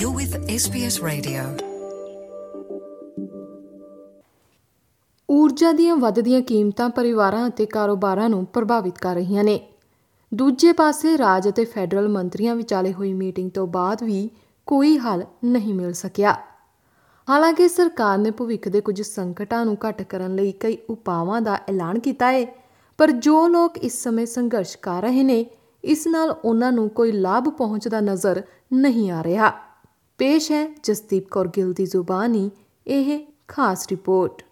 You're with SBS Radio. ਊਰਜਾ ਦੀਆਂ ਵੱਧਦੀਆਂ ਕੀਮਤਾਂ ਪਰਿਵਾਰਾਂ ਅਤੇ ਕਾਰੋਬਾਰਾਂ ਨੂੰ ਪ੍ਰਭਾਵਿਤ ਕਰ ਰਹੀਆਂ ਨੇ। ਦੂਜੇ ਪਾਸੇ ਰਾਜ ਅਤੇ ਫੈਡਰਲ ਮੰਤਰੀਆਂ ਵਿਚਾਲੇ ਹੋਈ ਮੀਟਿੰਗ ਤੋਂ ਬਾਅਦ ਵੀ ਕੋਈ ਹੱਲ ਨਹੀਂ ਮਿਲ ਸਕਿਆ। ਹਾਲਾਂਕਿ ਸਰਕਾਰ ਨੇ ਭਵਿੱਖ ਦੇ ਕੁਝ ਸੰਕਟਾਂ ਨੂੰ ਘੱਟ ਕਰਨ ਲਈ ਕਈ ਉਪਾਵਾਂ ਦਾ ਐਲਾਨ ਕੀਤਾ ਹੈ ਪਰ ਜੋ ਲੋਕ ਇਸ ਸਮੇਂ ਸੰਘਰਸ਼ ਕਰ ਰਹੇ ਨੇ, ਇਸ ਨਾਲ ਉਹਨਾਂ ਨੂੰ ਕੋਈ ਲਾਭ ਪਹੁੰਚਦਾ ਨਜ਼ਰ ਨਹੀਂ ਆ ਰਿਹਾ। ਪੇਸ਼ ਹੈ ਜਸਦੀਪ ਕੌਰ ਗਿੱਲ ਦੀ ਜ਼ੁਬਾਨੀ, ਇਹ ਖਾਸ ਰਿਪੋਰਟ।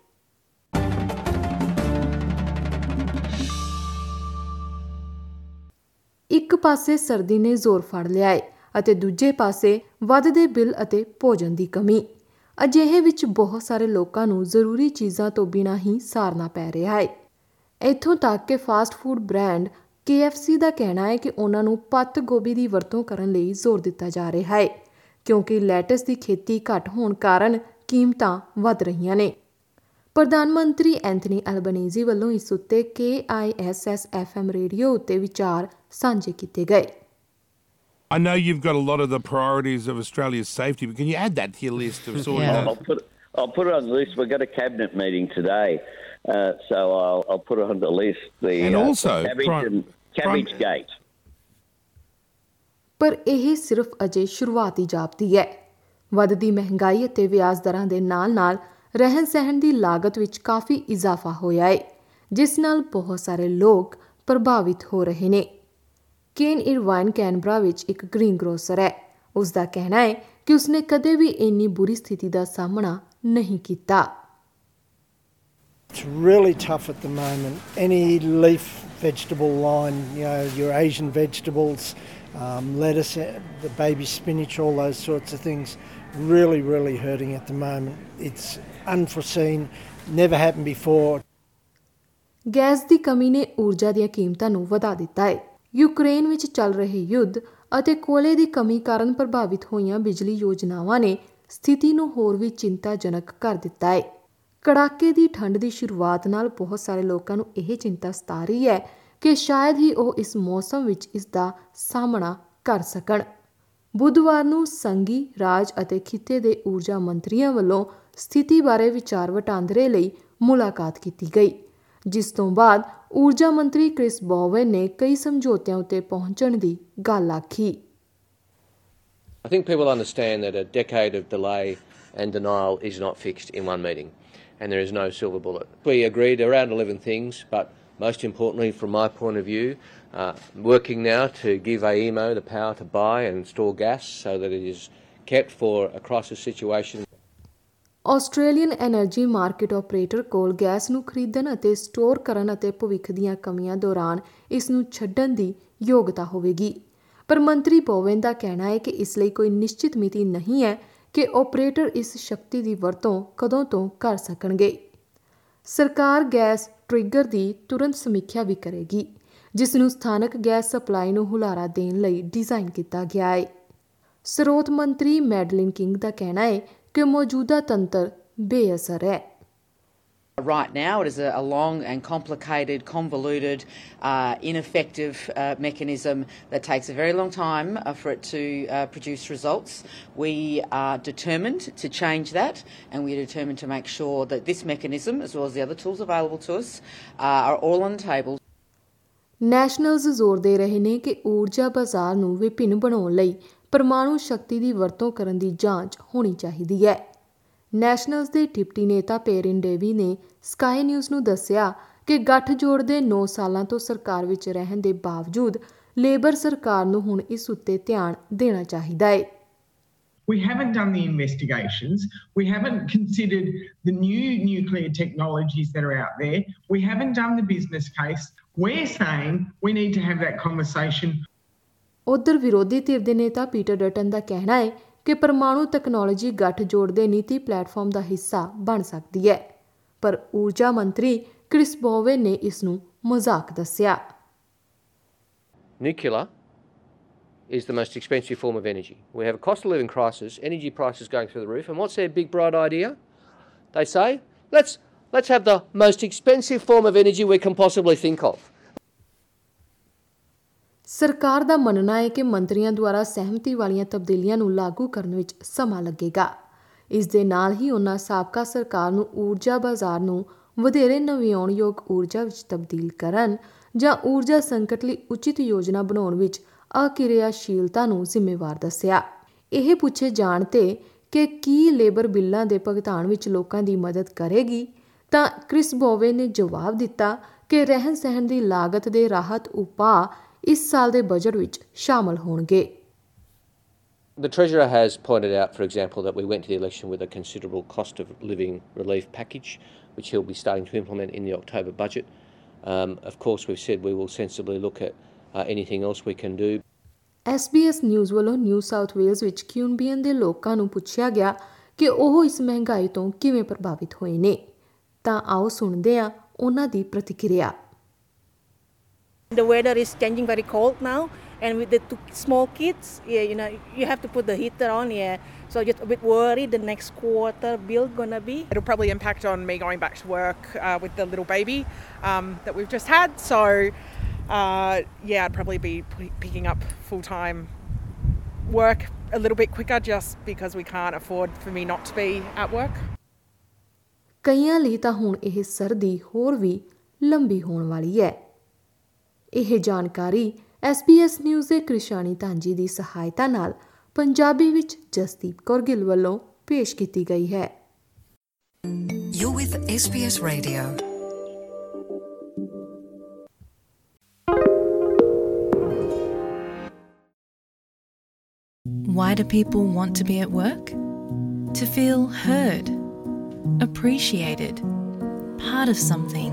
ਇੱਕ ਪਾਸੇ ਸਰਦੀ ਨੇ ਜ਼ੋਰ ਫੜ ਲਿਆ ਹੈ ਅਤੇ ਦੂਜੇ ਪਾਸੇ ਵੱਧਦੇ ਬਿੱਲ ਅਤੇ ਭੋਜਨ ਦੀ ਕਮੀ। ਅਜਿਹੇ ਵਿੱਚ ਬਹੁਤ ਸਾਰੇ ਲੋਕਾਂ ਨੂੰ ਜ਼ਰੂਰੀ ਚੀਜ਼ਾਂ ਤੋਂ ਬਿਨਾਂ ਹੀ ਸਾਰਨਾ ਪੈ ਰਿਹਾ ਹੈ ਇੱਥੋਂ ਤੱਕ ਕਿ ਫਾਸਟ ਫੂਡ ਬ੍ਰਾਂਡ KFC ਦਾ ਕਹਿਣਾ ਹੈ ਕਿ ਉਹਨਾਂ ਨੂੰ ਪੱਤ ਗੋਭੀ ਦੀ ਵਰਤੋਂ ਕਰਨ ਲਈ ਜ਼ੋਰ ਦਿੱਤਾ ਜਾ ਰਿਹਾ ਹੈ ਕਿਉਂਕਿ ਲੈਟਸ ਦੀ ਖੇਤੀ ਘੱਟ ਹੋਣ ਕਾਰਨ ਕੀਮਤਾਂ ਵੱਧ ਰਹੀਆਂ ਨੇ ਪ੍ਰਧਾਨ ਮੰਤਰੀ ਐਂਥਨੀ ਅਲਬਨੀਜ਼ੀ ਵੱਲੋਂ ਇਸ ਉੱਤੇ KISS FM ਰੇਡੀਓ ਉੱਤੇ ਵਿਚਾਰ ਸਾਂਝੇ ਕੀਤੇ ਗਏ I know you've got a lot of the priorities of Australia's safety, but can you add that to your list of sort Yeah. of I'll put I'll put it on the list. We've got a cabinet meeting today, uh, so I'll, I'll put it on the list. The And uh, also, cabbage prime- and cabbage gate. ਪਰ ਇਹ ਸਿਰਫ ਅਜੇ ਸ਼ੁਰੂਆਤੀ ਜਾਪਦੀ ਹੈ। ਵੱਧਦੀ ਮਹਿੰਗਾਈ ਅਤੇ ਵਿਆਜ ਦਰਾਂ ਦੇ ਨਾਲ-ਨਾਲ ਰਹਿਣ ਸਹਿਣ ਦੀ ਲਾਗਤ ਵਿੱਚ ਕਾਫੀ ਇਜ਼ਾਫਾ ਹੋਇਆ ਹੈ ਜਿਸ ਨਾਲ ਬਹੁਤ ਸਾਰੇ ਲੋਕ ਪ੍ਰਭਾਵਿਤ ਹੋ ਰਹੇ ਨੇ। ਕੇਨ ਇਰਵਾਈਨ ਕੈਨਬਰਾ ਵਿੱਚ ਇੱਕ ਗ੍ਰੀਨ ਗਰੋਸਰ ਹੈ। ਉਸ ਦਾ ਕਹਿਣਾ ਹੈ ਕਿ ਉਸਨੇ ਕਦੇ ਵੀ ਇੰਨੀ ਬੁਰੀ ਸਥਿਤੀ ਦਾ ਸਾਹਮਣਾ ਨਹੀਂ ਕੀਤਾ। It's really tough at the moment. Any leaf vegetable line, you know, your Asian vegetables, um, lettuce, uh, the baby spinach, all those sorts of things, really, really hurting at the moment. It's unforeseen, never happened before. Gas ਦੀ ਕਮੀ ਨੇ ਊਰਜਾ ਦੀਆਂ ਕੀਮਤਾਂ ਨੂੰ ਵਧਾ ਦਿੱਤਾ ਹੈ Ukraine ਵਿੱਚ ਚੱਲ ਰਹੇ ਯੁੱਧ ਅਤੇ ਕੋਲੇ ਦੀ ਕਮੀ ਕਾਰਨ ਪ੍ਰਭਾਵਿਤ ਹੋਈਆਂ ਬਿਜਲੀ ਯੋਜਨਾਵਾਂ ਨੇ ਸਥਿਤੀ ਨੂੰ ਹੋਰ ਵੀ ਚਿੰਤਾਜਨਕ ਕਰ ਦਿੱਤਾ ਹੈ ਕੜਾਕੇ ਦੀ ਠੰਡ ਦੀ ਸ਼ੁਰੂਆਤ ਨਾਲ ਬਹੁਤ ਸਾਰੇ ਲੋਕਾਂ ਨੂੰ ਇਹ ਚਿੰਤਾ ਸਤਾ ਰਹੀ ਹੈ ਕਿ ਸ਼ਾਇਦ ਹੀ ਉਹ ਇਸ ਮੌਸਮ ਵਿੱਚ ਇਸ ਦਾ ਸਾਹਮਣਾ ਕਰ ਸਕਣ ਬੁੱਧਵਾਰ ਨੂੰ ਸੰਘੀ ਰਾਜ ਅਤੇ ਖਿੱਤੇ ਦੇ ਊਰਜਾ ਮੰਤਰੀਆਂ ਵੱਲੋਂ ਸਥਿਤੀ ਬਾਰੇ ਵਿਚਾਰ ਵਟਾਂਦਰੇ ਲਈ ਮੁਲਾਕਾਤ ਕੀਤੀ ਗਈ ਜਿਸ ਤੋਂ ਬਾਅਦ ਊਰਜਾ ਮੰਤਰੀ ਕ੍ਰਿਸ ਬੋਵਨ ਨੇ ਕਈ ਸਮਝੌਤਿਆਂ ਉੱਤੇ ਪਹੁੰਚਣ ਦੀ ਗੱਲ ਆਖੀ I think people understand that a decade of delay and denial is not fixed in one meeting, and there is no silver bullet. We agreed around 11 things, but most importantly, from my point of view, uh, working now to give AEMO the power to buy and store gas so that it is kept for a crisis situation. Australian energy market operator ਕੋਲ gas ਨੂੰ ਖਰੀਦਣ ਅਤੇ store ਕਰਨ ਅਤੇ ਭਵਿੱਖ ਦੀਆਂ ਕਮੀਆਂ ਦੌਰਾਨ ਇਸ ਨੂੰ ਛੱਡਣ ਦੀ ਯੋਗਤਾ ਹੋਵੇਗੀ ਪਰ ਮੰਤਰੀ ਪੋਵਨ ਦਾ ਕਹਿਣਾ ਹੈ ਕਿ ਇਸ ਲਈ ਕੋਈ ਨਿਸ਼ਚਿਤ ਮਿਤੀ ਨਹੀਂ ਹੈ ਕਿ ਆਪਰੇਟਰ ਇਸ ਸ਼ਕਤੀ ਦੀ ਵਰਤੋਂ ਕਦੋਂ ਤੋਂ ਕਰ ਸਕਣਗੇ ਸਰਕਾਰ ਗੈਸ ਟ੍ਰਿਗਰ ਦੀ ਤੁਰੰਤ ਸਮੀਖਿਆ ਵੀ ਕਰੇਗੀ, ਜਿਸ ਨੂੰ ਸਥਾਨਕ ਗੈਸ ਸਪਲਾਈ ਨੂੰ ਹੁਲਾਰਾ ਦੇਣ ਲਈ ਡਿਜ਼ਾਈਨ ਕੀਤਾ ਗਿਆ ਹੈ। ਸਰੋਤ ਮੰਤਰੀ ਮੈਡਲਿਨ ਕਿੰਗ ਦਾ ਕਹਿਣਾ ਹੈ ਕਿ ਮੌਜੂਦਾ ਤੰਤਰ ਬੇਅਸਰ ਹੈ। Right now, it is a, a long and complicated, convoluted, uh, ineffective uh, mechanism that takes a very long time uh, for it to uh, produce results. We are determined to change that, and we are determined to make sure that this mechanism, as well as the other tools available to us, uh, are all on the table. ਨੈਸ਼ਨਲਜ਼ ਜ਼ੋਰ ਦੇ ਰਹੇ ਨੇ ਕਿ ਊਰਜਾ ਬਾਜ਼ਾਰ ਨੂੰ ਵਿਭਿੰਨ ਬਣਾਉਣ ਲਈ ਪਰਮਾਣੂ ਸ਼ਕਤੀ ਦੀ ਵਰਤੋਂ ਕਰਨ ਦੀ ਜਾਂਚ ਹੋਣੀ ਚਾਹੀਦੀ ਹੈ ਨੈਸ਼ਨਲਜ਼ ਦੇ ਡਿਪਟੀ ਨੇਤਾ ਪੇਰਿਨ ਡੇਵੀ ਨੇ ਸਕਾਈ ਨਿਊਜ਼ ਨੂੰ ਦੱਸਿਆ ਕਿ ਗੱਠਜੋੜ ਦੇ 9 ਸਾਲਾਂ ਤੋਂ ਸਰਕਾਰ ਵਿੱਚ ਰਹਿਣ ਦੇ ਬਾਵਜੂਦ ਲੇਬਰ ਸਰਕਾਰ ਨੂੰ ਹੁਣ ਇਸ ਉੱਤੇ ਧਿਆਨ ਦੇਣਾ ਚਾਹੀਦਾ ਹੈ We haven't done the investigations. We haven't considered the new nuclear technologies that are out there. We haven't done the business case. We're saying we need to have that conversation ਉਧਰ ਵਿਰੋਧੀ ਧਿਰ ਦੇ ਨੇਤਾ ਪੀਟਰ ਡਟਨ ਦਾ ਕਹਿਣਾ ਹੈ ਕਿ ਪਰਮਾਣੂ technology ਗੱਠਜੋੜ ਦੇ ਨੀਤੀ ਪਲੇਟਫਾਰਮ ਦਾ ਹਿੱਸਾ ਬਣ ਸਕਦੀ ਹੈ ਪਰ ਊਰਜਾ ਮੰਤਰੀ ਕ੍ਰਿਸ ਬੋਵੇ ਨੇ ਇਸ ਨੂੰ ਮਜ਼ਾਕ ਦੱਸਿਆ Nuclear is the most expensive form of energy. We have a cost of living crisis, energy prices going through the roof, and what's their big bright idea? They say, let's, let's have the most expensive form of energy we can possibly think of. ਸਰਕਾਰ ਦਾ ਮੰਨਣਾ ਹੈ ਕਿ ਮੰਤਰੀਆਂ ਦੁਆਰਾ ਸਹਿਮਤੀ ਵਾਲੀਆਂ ਤਬਦੀਲੀਆਂ ਨੂੰ ਲਾਗੂ ਕਰਨ ਵਿੱਚ ਸਮਾਂ ਲੱਗੇਗਾ। ਇਸ ਦੇ ਨਾਲ ਹੀ ਉਹਨਾਂ ਸਾਬਕਾ ਸਰਕਾਰ ਨੂੰ ਊਰਜਾ ਬਾਜ਼ਾਰ ਨੂੰ ਵਧੇਰੇ ਨਵਿਆਉਣਯੋਗ ਊਰਜਾ ਵਿੱਚ ਤਬਦੀਲ ਕਰਨ ਜਾਂ ਊਰਜਾ ਸੰਕਟ ਲਈ ਉਚਿਤ ਯੋਜਨਾ ਬਣਾਉਣ ਵਿੱਚ ਅਕਿਰਿਆਸ਼ੀਲਤਾ ਨੂੰ ਜ਼ਿੰਮੇਵਾਰ ਦੱਸਿਆ। ਇਹ ਪੁੱਛੇ ਜਾਣ ਤੇ ਕਿ ਕੀ ਲੇਬਰ ਬਿੱਲਾਂ ਦੇ ਭੁਗਤਾਨ ਵਿੱਚ ਲੋਕਾਂ ਦੀ ਮਦਦ ਕਰੇਗੀ, ਤਾਂ ਕ੍ਰਿਸ ਬੋਵੇ ਨੇ ਜਵਾਬ ਦਿੱਤਾ ਕਿ ਰਹਿਣ ਸਹਿਣ ਦੀ ਲਾਗਤ ਦੇ ਰਾਹਤ ਉਪਾਅ ਇਸ ਸਾਲ ਦੇ ਬਜਟ ਵਿੱਚ ਸ਼ਾਮਲ ਹੋਣਗੇ The Treasurer has pointed out, for example, that we went to the election with a considerable cost of living relief package, which he'll be starting to implement in the October budget. Um, of course, we've said we will sensibly look at uh, anything else we can do. SBS news ਵੱਲੋਂ New South Wales ਵਿੱਚ Queanbeyan ਦੇ ਲੋਕਾਂ ਨੂੰ ਪੁੱਛਿਆ ਗਿਆ ਕਿ ਉਹ ਇਸ ਮਹਿੰਗਾਈ ਤੋਂ ਕਿਵੇਂ ਪ੍ਰਭਾਵਿਤ ਹੋਏ ਨੇ ਤਾਂ ਆਓ ਸੁਣਦੇ ਹਾਂ ਉਹਨਾਂ ਦੀ ਪ੍ਰਤੀਕਿਰਿਆ The weather is changing very cold now, and with the two small kids, yeah, you know, you have to put the heater on, yeah. So just a bit worried the next quarter bill gonna be. It'll probably impact on me going back to work uh, with the little baby um, that we've just had. So, uh, yeah, I'd probably be p- picking up full time work a little bit quicker just because we can't afford for me not to be at work. ਕਈਆਂ ਲਈ ਤਾਂ ਹੁਣ ਇਹ ਸਰਦੀ ਹੋਰ ਵੀ ਲੰਬੀ ਹੋਣ ਵਾਲੀ ਹੈ ਇਹ ਜਾਣਕਾਰੀ SBS ਨਿਊਜ਼ ਦੇ ਕ੍ਰਿਸ਼ਾਨੀ ਤਾਂਜੀ ਦੀ ਸਹਾਇਤਾ ਨਾਲ ਪੰਜਾਬੀ ਵਿੱਚ ਜਸਦੀਪ ਕੌਰ ਗਿੱਲ ਵੱਲੋਂ ਪੇਸ਼ ਕੀਤੀ ਗਈ ਹੈ You're with SBS Radio. Why do people want to be at work? To feel heard, appreciated, part of something,